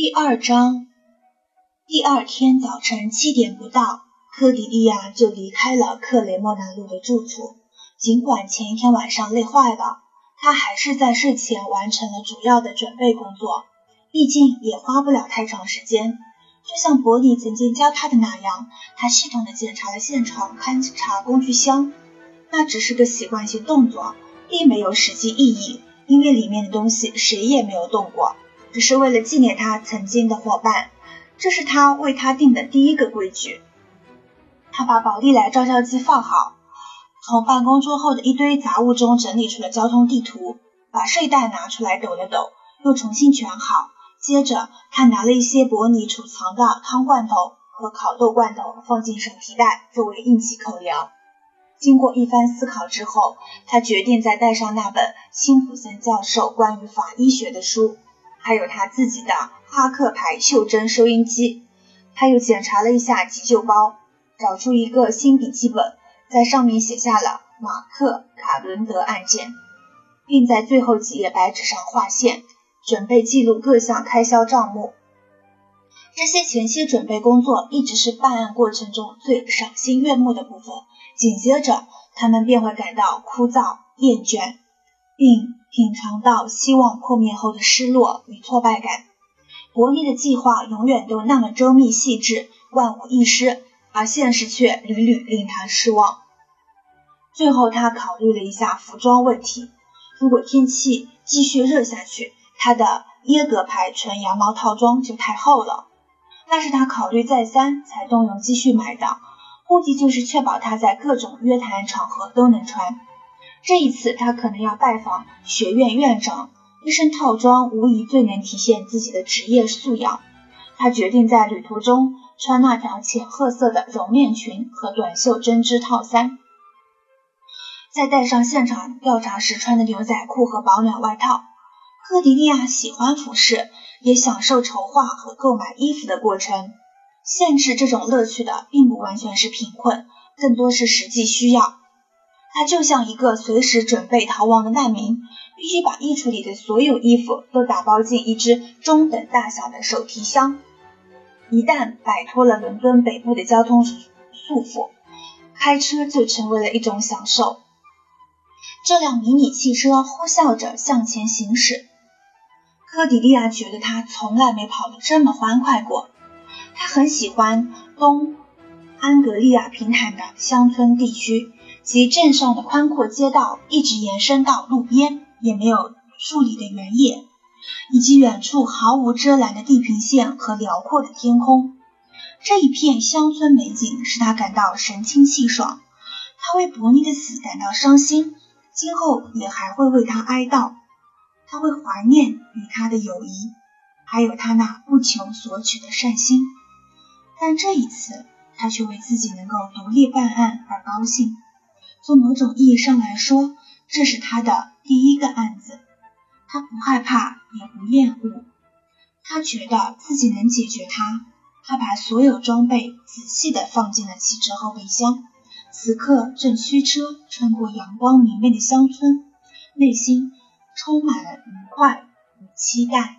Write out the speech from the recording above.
第二章，第二天早晨七点不到，科迪利亚就离开了克雷莫纳路的住处。尽管前一天晚上累坏了，他还是在睡前完成了主要的准备工作。毕竟也花不了太长时间。就像伯尼曾经教他的那样，他系统的检查了现场，勘察工具箱。那只是个习惯性动作，并没有实际意义，因为里面的东西谁也没有动过。只是为了纪念他曾经的伙伴，这是他为他定的第一个规矩。他把宝丽来照相机放好，从办公桌后的一堆杂物中整理出了交通地图，把睡袋拿出来抖了抖，又重新卷好。接着，他拿了一些伯尼储藏的汤罐头和烤豆罐头放进手提袋，作为应急口粮。经过一番思考之后，他决定再带上那本辛普森教授关于法医学的书。还有他自己的哈克牌袖珍收音机，他又检查了一下急救包，找出一个新笔记本，在上面写下了马克卡伦德案件，并在最后几页白纸上划线，准备记录各项开销账目。这些前期准备工作一直是办案过程中最赏心悦目的部分，紧接着他们便会感到枯燥厌倦，并。品尝到希望破灭后的失落与挫败感。伯尼的计划永远都那么周密细致、万无一失，而现实却屡屡令他失望。最后，他考虑了一下服装问题：如果天气继续热下去，他的耶格牌纯羊毛套装就太厚了。那是他考虑再三才动用积蓄买的，目的就是确保他在各种约谈场合都能穿。这一次，他可能要拜访学院院长。一身套装无疑最能体现自己的职业素养。他决定在旅途中穿那条浅褐色的绒面裙和短袖针织套衫，再带上现场调查时穿的牛仔裤和保暖外套。科迪利亚喜欢服饰，也享受筹划和购买衣服的过程。限制这种乐趣的，并不完全是贫困，更多是实际需要。他就像一个随时准备逃亡的难民，必须把衣橱里的所有衣服都打包进一只中等大小的手提箱。一旦摆脱了伦敦北部的交通束缚，开车就成为了一种享受。这辆迷你汽车呼啸着向前行驶，科迪利亚觉得他从来没跑得这么欢快过。他很喜欢东安格利亚平坦的乡村地区。其镇上的宽阔街道一直延伸到路边，也没有树立的原野，以及远处毫无遮拦的地平线和辽阔的天空。这一片乡村美景使他感到神清气爽。他为伯尼的死感到伤心，今后也还会为他哀悼。他会怀念与他的友谊，还有他那不求索取的善心。但这一次，他却为自己能够独立办案而高兴。从某种意义上来说，这是他的第一个案子。他不害怕，也不厌恶。他觉得自己能解决它。他把所有装备仔细地放进了汽车后备箱。此刻正驱车穿过阳光明媚的乡村，内心充满了愉快与期待。